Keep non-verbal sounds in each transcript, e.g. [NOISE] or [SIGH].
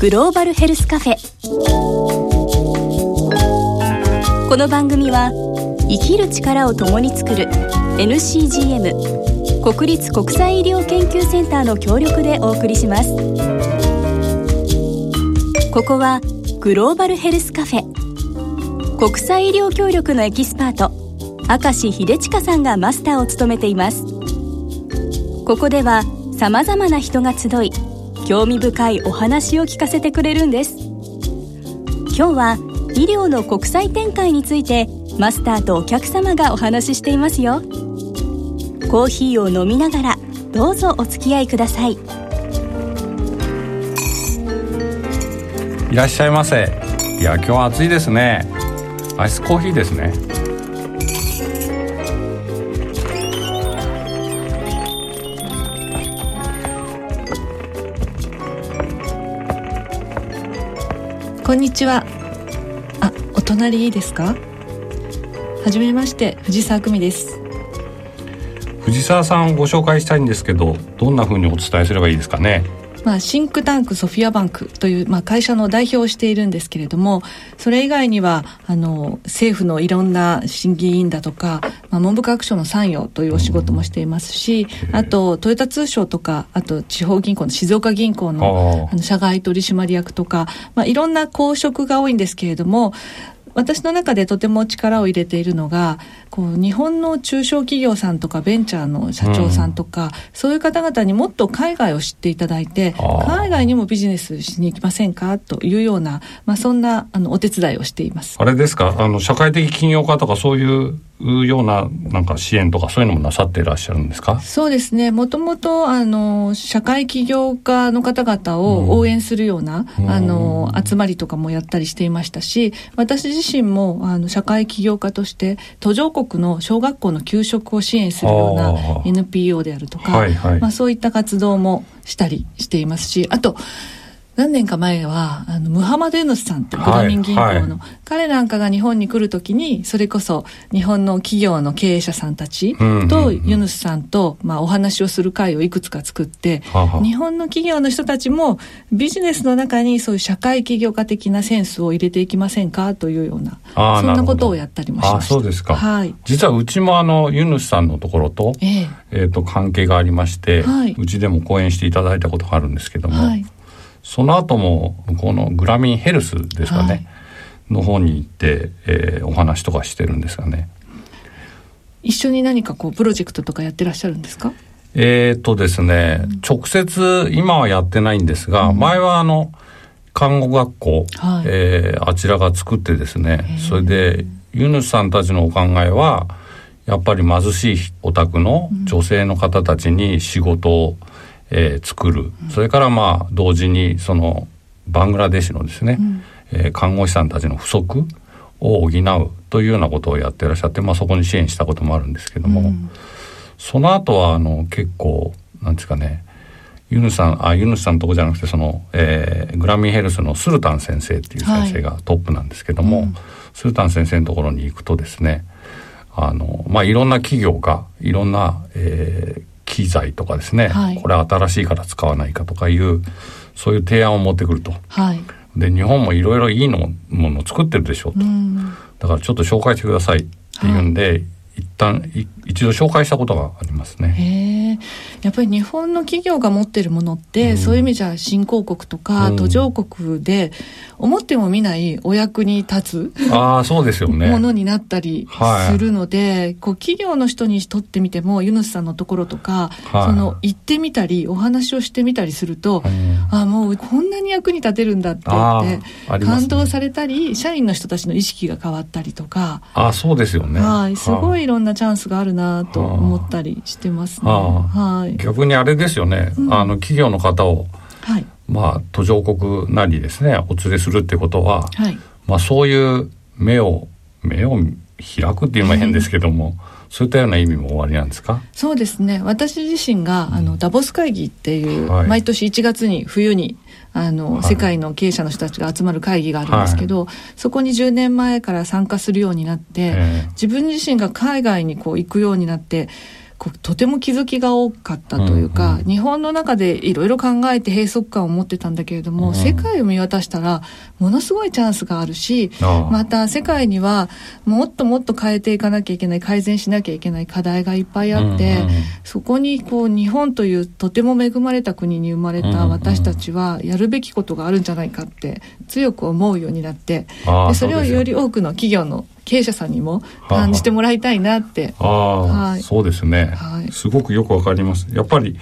グローバルヘルスカフェ。この番組は生きる力を共に作る NCGM 国立国際医療研究センターの協力でお送りします。ここはグローバルヘルスカフェ。国際医療協力のエキスパート明石秀親さんがマスターを務めています。ここではさまざまな人が集い興味深いお話を聞かせてくれるんです。今日は医療の国際展開についてマスターとお客様がお話ししていますよ。コーヒーを飲みながらどうぞお付き合いください。いらっしゃいませ。いや今日は暑いですね。アイスコーヒーですね。んにちは。あ、お隣いいですか？はじめまして、藤沢久美です。藤沢さんをご紹介したいんですけどどんな風にお伝えすればいいですかね？まあ、シンクタンクソフィアバンクという、まあ、会社の代表をしているんですけれども、それ以外には、あの、政府のいろんな審議員だとか、まあ、文部科学省の参与というお仕事もしていますし、あと、トヨタ通商とか、あと、地方銀行の静岡銀行の、ああの、社外取締役とか、まあ、いろんな公職が多いんですけれども、私の中でとても力を入れているのが、こう、日本の中小企業さんとかベンチャーの社長さんとか、そういう方々にもっと海外を知っていただいて、海外にもビジネスしに行きませんか？というような、まあ、そんな、あの、お手伝いをしています。あれですか？あの社会的起業家とかそういうようななんか支援とかそういうのもなさっていらっしゃるんですか？そうですね。もともと、あの、社会起業家の方々を応援するような、うん。あの、集まりとかもやったりしていましたし、私自身も、あの、社会起業家として、途上国の小学校の給食を支援するような NPO であるとか、はいはい。まあ、そういった活動もしたりしていますし、あと、何年か前は、あの、ムハマド・ユヌスさんって、グラミン銀行の、はい。はい彼なんかが日本に来るときに、それこそ日本の企業の経営者さんたちとユヌスさんと、まあ、お話をする会をいくつか作って、日本の企業の人たちもビジネスの中にそういう社会起業家的なセンスを入れていきませんか？というような、そんなことをやったりもしました。あそうですか、はい。実はうちもあのユヌスさんのところと,、ええ。えー、と関係がありまして、はい。うちでも講演していただいたことがあるんですけども、はい。その後も向こうのグラミンヘルスですかね、はい。の方に行って、えーお話とかしてるんですがね。一緒に何かこう、プロジェクトとかやってらっしゃるんですか？えー、とですね、直接今はやってないんですが、前はあの看護学校、はい。えーあちらが作ってですねそれでユヌスさんたちのお考えはやっぱり貧しいお宅の女性の方たちに仕事を、えー作る、それからまあ同時にそのバングラデシュのですね、えー看護師さんたちの不足を補うというようなことをやってらっしゃって、まあ、そこに支援したこともあるんですけども、その後はあの結構なんですかねユヌさんあユヌさんのとこじゃなくてその、えーグラミーヘルスのスルタン先生っていう先生がトップなんですけども、スルタン先生のところに行くとですねあのまあいろんな企業がいろんな、えー機材とかですね、はいこれ新しいから使わないかとかいうそういう提案を持ってくると。はい。で日本もいろいろいいのものを作ってるでしょうと、うん。だからちょっと紹介してくださいっていうんで、一旦い一度紹介したことがありますね。やっぱり日本の企業が持ってるものって、そういう意味じゃ新興国とかうん。途上国で思ってもみないお役に立つああそうですよね。ものになったりはい。するので、こう企業の人にとってみてもユヌスさんのところとか、はい。その行ってみたりお話をしてみたりすると、うん。あもうこんなに役に立てるんだってって、ね。感動されたり社員の人たちの意識が変わったりとか、ああそうですよね。はい、すごいはい。ろんなチャンスがあるなと思ったりしてますね。ははい。逆にあれですよね、あの企業の方をはい。まあ途上国なりですねお連れするってことは、はい。まあそういう目を目を開くっていうのも変ですけども、[LAUGHS] そういったような意味もおありなんですか？そうですね。私自身が、あの、ダボス会議っていう、はい。毎年1月に冬に、あの、はい。世界の経営者の人たちが集まる会議があるんですけど、そこに10年前から参加するようになって、ええ。自分自身が海外にこう行くようになって、とても気づきが多かったというか、うんうん、日本の中でいろいろ考えて閉塞感を持ってたんだけれども、うん、世界を見渡したらものすごいチャンスがあるしまた世界にはもっともっと変えていかなきゃいけない改善しなきゃいけない課題がいっぱいあって、うんうん、そこにこう日本というとても恵まれた国に生まれた私たちはやるべきことがあるんじゃないかって強く思うようになってでそれをより多くの企業の経営者さんにも感じてもらいたいなって。ああ、はい、そうですね、はい、すごくよくわかります。やっぱり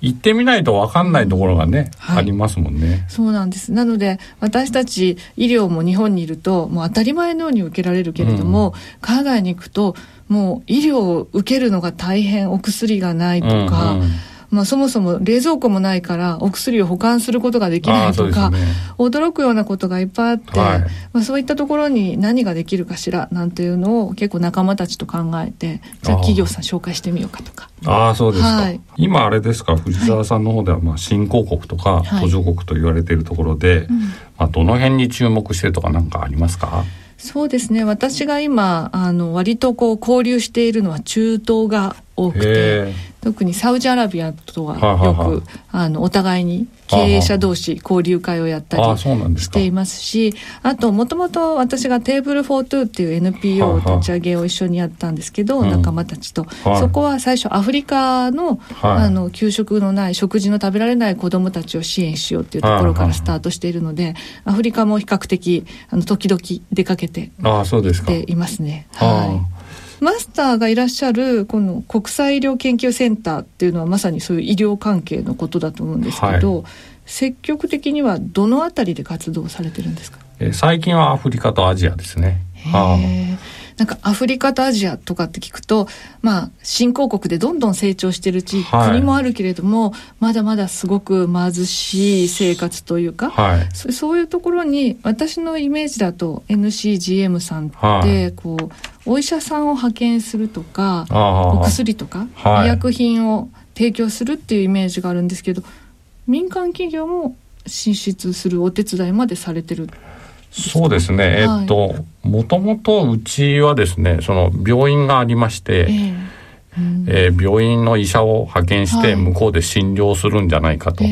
行ってみないと分かんないところがね、はい、ありますもんね。そうなんです。なので私たち医療も日本にいるともう当たり前のように受けられるけれども、うん、海外に行くともう医療を受けるのが大変お薬がないとか。うんうんまあ、そもそも冷蔵庫もないからお薬を保管することができないとか、ね、驚くようなことがいっぱいあって、はい、まあ、そういったところに何ができるかしらなんていうのを結構仲間たちと考えてじゃあ企業さん紹介してみようかとか。ああそうですか、はい、今あれですか？藤沢さんの方ではまあ新興国とか途上国と言われているところで、はいまあ、どの辺に注目してとか何かありますか？そうですね。私が今あの割とこう交流しているのは中東が多くて特にサウジアラビアとはよくあのお互いに経営者同士交流会をやったりしていますしあともともと私が TABLE FOR TWO っていう NPO 立ち上げを一緒にやったんですけど、仲間たちと、そこは最初アフリカの,、あの給食のない食事の食べられない子どもたちを支援しようっていうところからスタートしているので、アフリカも比較的あの時々出かけていますね。はいマスターがいらっしゃるこの国際医療研究センターっていうのはまさにそういう医療関係のことだと思うんですけど、はい、積極的にはどのあたりで活動されてるんですか？え最近はアフリカとアジアですね。なんかアフリカとアジアとかって聞くと、まあ、新興国でどんどん成長してる地域、はい、国もあるけれども、まだまだすごく貧しい生活というか、はい、そそういうところに、私のイメージだと NCGM さんって、こう、お医者さんを派遣するとか、お薬とか、医薬品を提供するっていうイメージがあるんですけど、民間企業も進出するお手伝いまでされてるそうですね、えー、っともともとうちはですねその病院がありまして、えーうん、えー、病院の医者を派遣して向こうで診療するんじゃないかと。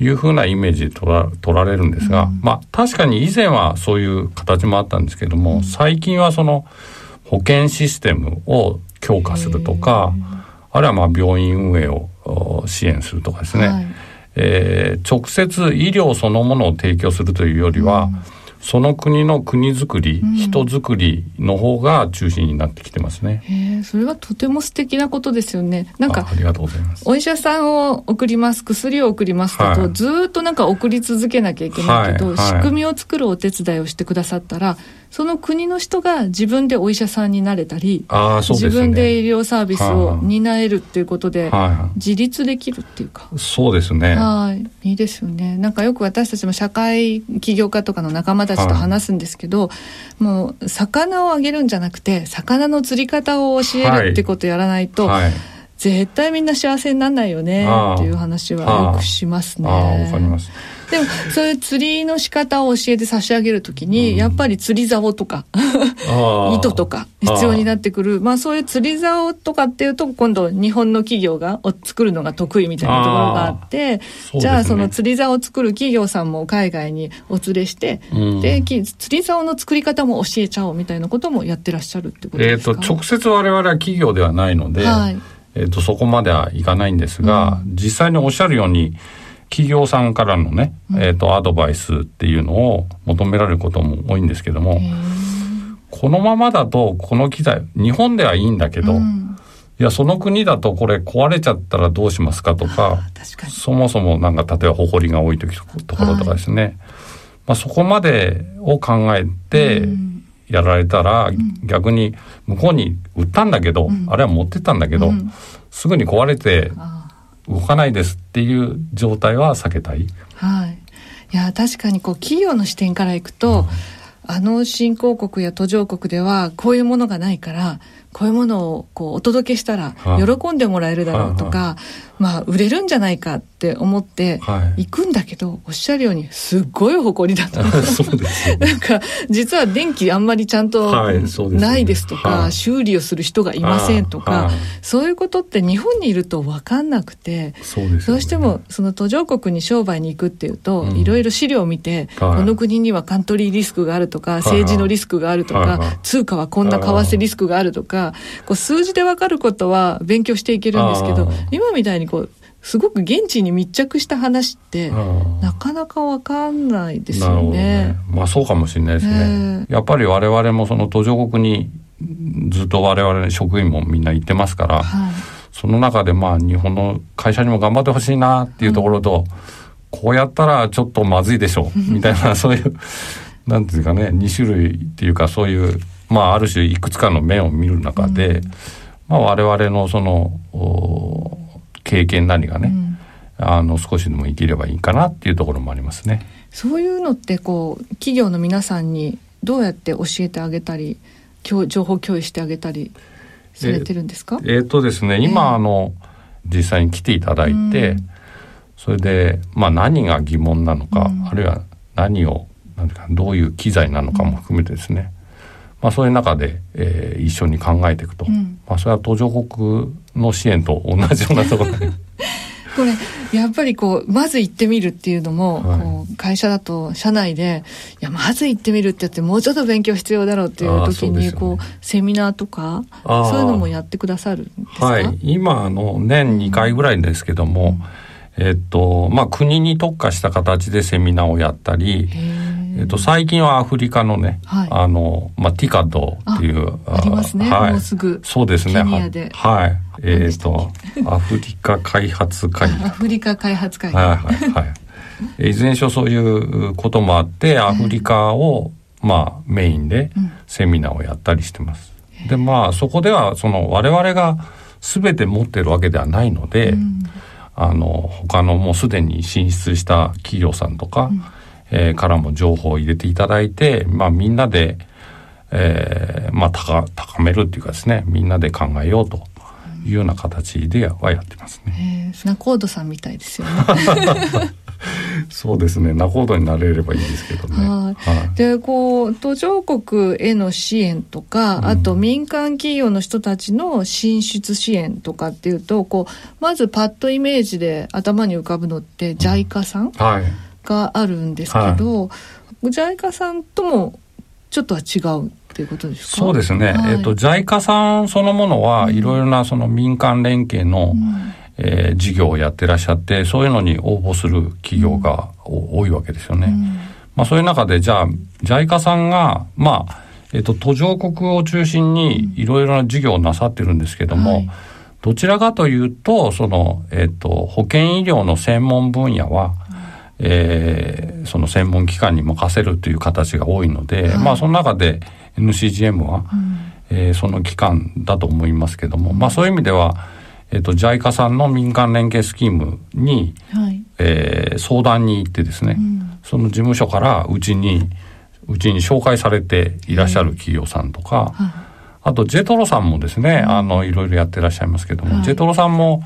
いうふうなイメージ取ら取られるんですが、うん、まあ確かに以前はそういう形もあったんですけども、うん、最近はその保健システムを強化するとか、あるいはまあ病院運営を支援するとかですね、はい、えー、直接医療そのものを提供するというよりは、うんその国の国づくり、うん、人づくりの方が中心になってきてますね。へそれはとても素敵なことですよね。なんかありがとうございます。お医者さんを送ります、薬を送りますと、はい、ずっとなんか送り続けなきゃいけないけど、はいはい、仕組みを作るお手伝いをしてくださったら、その国の人が自分でお医者さんになれたり、ね、自分で医療サービスを担えるっていうことで、自立できるっていうか。そうですね。はい。いいですよね。なんかよく私たちも社会起業家とかの仲間たちと話すんですけど、もう魚をあげるんじゃなくて、魚の釣り方を教えるってことやらないと、はいはい絶対みんな幸せにならないよねっていう話はよくしますね。わかります。でもそういう釣りの仕方を教えて差し上げるときに、うん、やっぱり釣り竿とか [LAUGHS] 糸とか必要になってくる。まあそういう釣り竿とかっていうと今度日本の企業が作るのが得意みたいなところがあってじゃあその釣り竿を作る企業さんも海外にお連れして、うん、で釣り竿の作り方も教えちゃおうみたいなこともやってらっしゃるってことですか、えーと、直接我々は企業ではないので、はい。えーと、そこまではいかないんですが、うん、実際におっしゃるように企業さんからのね、えーと、アドバイスっていうのを求められることも多いんですけどもこのままだとこの機材日本ではいいんだけど、うん、いやその国だとこれ壊れちゃったらどうしますかとかそもそもなんか例えば埃が多い時ところとかですね、はい、まあ、そこまでを考えてやられたら、うん、逆に向こうに売ったんだけど、うん、あれは持ってったんだけど、すぐに壊れて。動かないですっていう状態は避けたい。はい。いや、確かにこう企業の視点からいくと、うん、あの新興国や途上国ではこういうものがないから、こういうものをこうお届けしたら喜んでもらえるだろうとか、まあ売れるんじゃないかって思って行くんだけど、はい、おっしゃるようにすっごい誇りだと。[LAUGHS] そうです、ね、[LAUGHS] なんか実は電気あんまりちゃんとないですとか、修理をする人がいませんとか、そういうことって日本にいると分かんなくてそう、ね,、どうしてもその途上国に商売に行くっていうと、いろいろ資料を見て、この国にはカントリーリスクがあるとか政治のリスクがあるとか、通貨はこんな為替リスクがあるとかこう数字で分かることは勉強していけるんですけど今みたいにこうすごく現地に密着した話ってなかなか分かんないですよね。ね。まあそうかもしれないですね。やっぱり我々もその途上国にずっと我々職員もみんな行ってますから、はい、その中でまあ日本の会社にも頑張ってほしいなっていうところと、うん、こうやったらちょっとまずいでしょうみたいなそういうなんていうかね2種類っていうかそういうまあある種いくつかの面を見る中で、うん、まあ我々のその経験なりがね、うん、あの少しでも生きればいいかなっていうところもありますね。そういうのってこう企業の皆さんにどうやって教えてあげたり情報共有してあげたりされてるんですか？えー、っとですね今、え。ー、あの実際に来ていただいて、うん、それで、まあ、何が疑問なのか、うん、あるいは何をなんていうかどういう機材なのかも含めてですね、まあ、そういう中で、えー、一緒に考えていくと、まあ、それは途上国の支援と同じようなところ。で [LAUGHS] これやっぱりこうまず行ってみるっていうのも、はい、こう会社だと社内でいやまず行ってみるって言ってもうちょっと勉強必要だろうっていう時にこう、ね、セミナーとかそういうのもやってくださるんですか？はい。今の年2回ぐらいですけども、うん、えっとまあ国に特化した形でセミナーをやったりえっと、最近はアフリカのね、はい、あの、まあ、ティカドっていう。ありますね、はい、もうすぐ。そうですね。はい。えっ、ー、と、アフリカ開発会議。[LAUGHS] アフリカ開発会議。はいはいはい。いずれにしろそういうこともあって、アフリカを、まあ、メインでセミナーをやったりしてます。うん、で、まあ、そこでは、その、我々が全て持ってるわけではないので、うん、あの、他のもうすでに進出した企業さんとか、うんえー、からも情報を入れていただいて、まあ、みんなで、えー、まあ高、高めるっていうかですねみんなで考えようというような形ではやってますね。ナコードさんみたいですよね。[LAUGHS] [LAUGHS] そうですね。ナコードになれればいいですけどね。はい、でこう途上国への支援とか、うん、あと民間企業の人たちの進出支援とかっていうとこうまずパッとイメージで頭に浮かぶのって JICA さん、うん、はい。があるんですけど、はい、JICA さんともちょっとは違うっていうことですか？そうですね、はい、えっ、ー、と JICA さんそのものはいろいろなその民間連携の、うん、えー、事業をやってらっしゃってそういうのに応募する企業が、多いわけですよね。うん、まあ、そういう中でじゃあ JICA さんがまあえっ、ー、と途上国を中心にいろいろな事業をなさってるんですけども、はい。どちらかというと、その、えっ、ー、と、保健医療の専門分野は、えー、その専門機関に任せるという形が多いので、はい、まあその中で NCGM は、うん、えー、その機関だと思いますけども、まあそういう意味では、えーと、JICA さんの民間連携スキームに、はい、えー、相談に行ってですね、うん、その事務所からうちにうちに紹介されていらっしゃる企業さんとか、はい、あとジェトロさんもですね、うん、あのいろいろやってらっしゃいますけども、ジェトロさんも、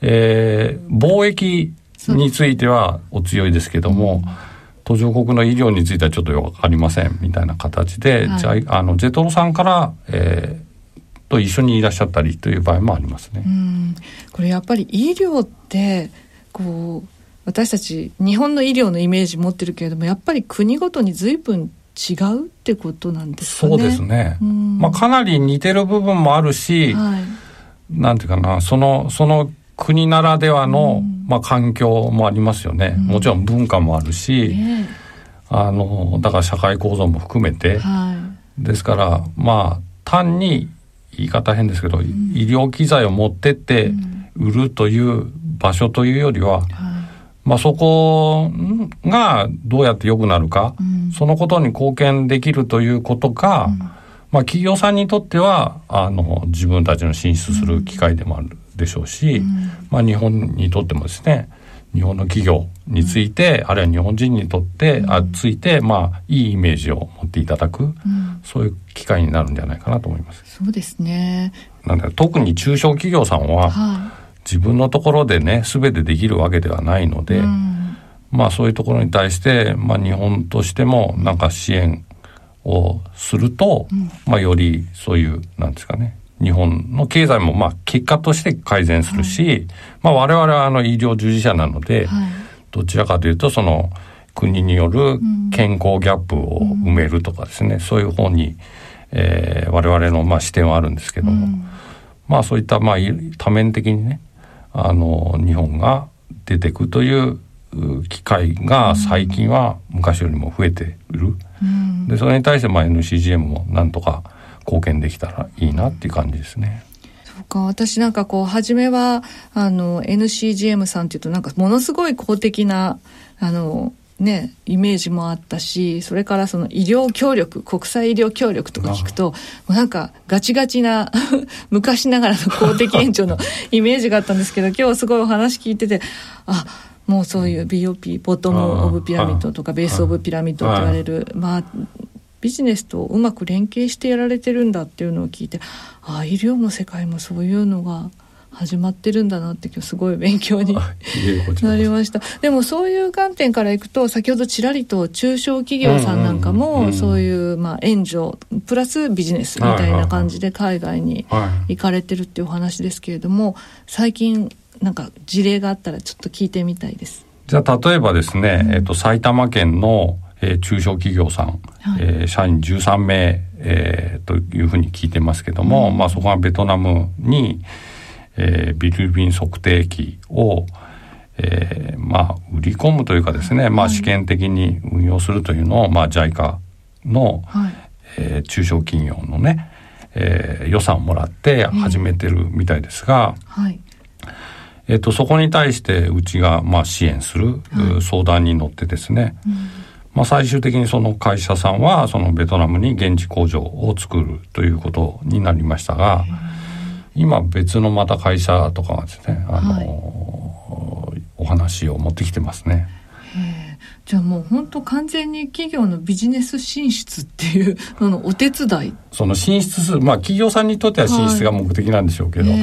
えー、貿易についてはお強いですけども、途上国の医療についてはちょっとよく分かりませんみたいな形で、はい、じゃああのジェトロさんから、えー、と一緒にいらっしゃったりという場合もありますね。これやっぱり医療ってこう私たち日本の医療のイメージ持ってるけれどもやっぱり国ごとに随分違うってことなんですかね？そうですね。まあかなり似てる部分もあるし、はい、なんていうかなそのその国ならではの、うん、まあ、環境もありますよね、うん、もちろん文化もあるし、あのだから社会構造も含めて、はい、ですからまあ単に言い方変ですけど、うん、医療機材を持ってって売るという場所というよりは、まあ、そこがどうやって良くなるか、そのことに貢献できるということが、まあ、企業さんにとってはあの自分たちの進出する機会でもあるでしょうし、うん、まあ、日本にとってもですね日本の企業について、うん、あるいは日本人にとって、うん、あついて、まあ、いいイメージを持っていただく、そういう機会になるんじゃないかなと思います。そうですね。なんで特に中小企業さんは、はい。自分のところでね全てできるわけではないので、うん、まあそういうところに対して、まあ、日本としてもなんか支援をすると、うん、まあよりそういうなんですかね日本の経済もまあ結果として改善するし、はい、まあ我々はあの医療従事者なので、はい、どちらかというとその国による健康ギャップを埋めるとかですね、うん、そういう方に、えー、我々のまあ視点はあるんですけども、うん、まあそういったまあ多面的にねあの日本が出てくという機会が最近は昔よりも増えている、うん、でそれに対してまあ NCGM もなんとか貢献できたらいいなっていう感じですね。そうか。私なんかこう初めはあの NCGM さんっていうとなんかものすごい公的なあのね、イメージもあったしそれからその医療協力国際医療協力とか聞くともうなんかガチガチな [LAUGHS] 昔ながらの公的援助の [LAUGHS] イメージがあったんですけど今日すごいお話聞いててあもうそういう BOP ボトム・オブ・ピラミッドとかベース・オブ・ピラミッドと言われるまあビジネスとうまく連携してやられてるんだっていうのを聞いてああ医療の世界もそういうのが始まってるんだなって今日すごい勉強になりました。でもそういう観点からいくと先ほどちらりと中小企業さんなんかもそういうまあ援助プラスビジネスみたいな感じで海外に行かれてるっていうお話ですけれども最近なんか事例があったらちょっと聞いてみたいです。じゃあ例えばですね、えっと、埼玉県の、えー、中小企業さん、はい、えー、社員13名、えー、というふうに聞いてますけども、うん、まあそこはベトナムに、えー、ビルビン測定器を、えー、まあ売り込むというかですね、まあ試験的に運用するというのを、まあ JICA の、はい、えー、中小企業のね、えー、予算をもらって始めてるみたいですが、はい、えっ、と、そこに対してうちが、まあ、支援する、はい、相談に乗ってですね、うん、まあ、最終的にその会社さんは、そのベトナムに現地工場を作るということになりましたが、今別のまた会社とかがですね、あの、はい、お話を持ってきてますね。じゃあもう本当完全に企業のビジネス進出っていうののお手伝い。その進出するまあ企業さんにとっては進出が目的なんでしょうけど、はい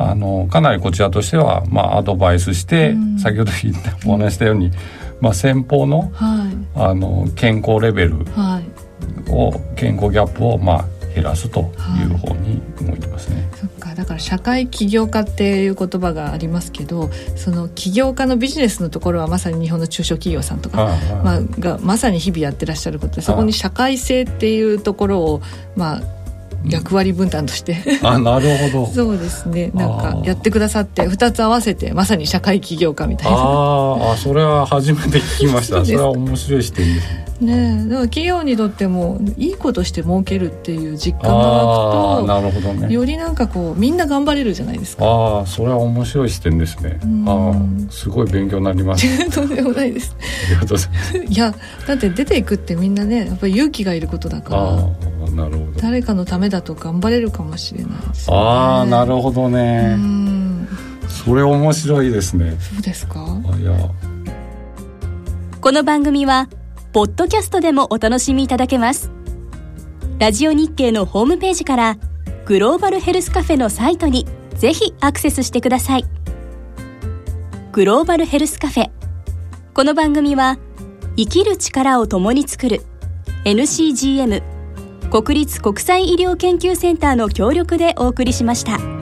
あのかなりこちらとしては、まあ、アドバイスして、うん、先ほど言ってお話したように、まあ、先方のはい、あの健康レベルを、はい、健康ギャップを、まあ、減らすとい。う方に動いてますね。そっか。だから社会起業家っていう言葉がありますけどその起業家のビジネスのところはまさに日本の中小企業さんとか、まあ、がまさに日々やってらっしゃることでそこに社会性っていうところをまあ役割分担として。あなるほど。[LAUGHS] そうですね。なんかやってくださって2つ合わせてまさに社会起業家みたいな。ああそれは初めて聞きました。[LAUGHS] それは面白い視点ですねねだから企業にとってもいいことして儲けるっていう実感が湧くとなるほど、ね、よりなんかこうみんな頑張れるじゃないですか。ああそれは面白い視点ですね。ああすごい勉強になります。[LAUGHS] とんでもないです。ありがとうございます。いやだって出ていくってみんなねやっぱり勇気がいることだからなるほど。誰かのためだと頑張れるかもしれないです、ね、ああなるほどね。それ面白いですね。そうですか？いや。この番組はポッドキャストでもお楽しみいただけます。ラジオ日経のホームページからグローバルヘルスカフェのサイトにぜひアクセスしてください。グローバルヘルスカフェ。この番組は生きる力を共に作る NCGM 国立国際医療研究センターの協力でお送りしました。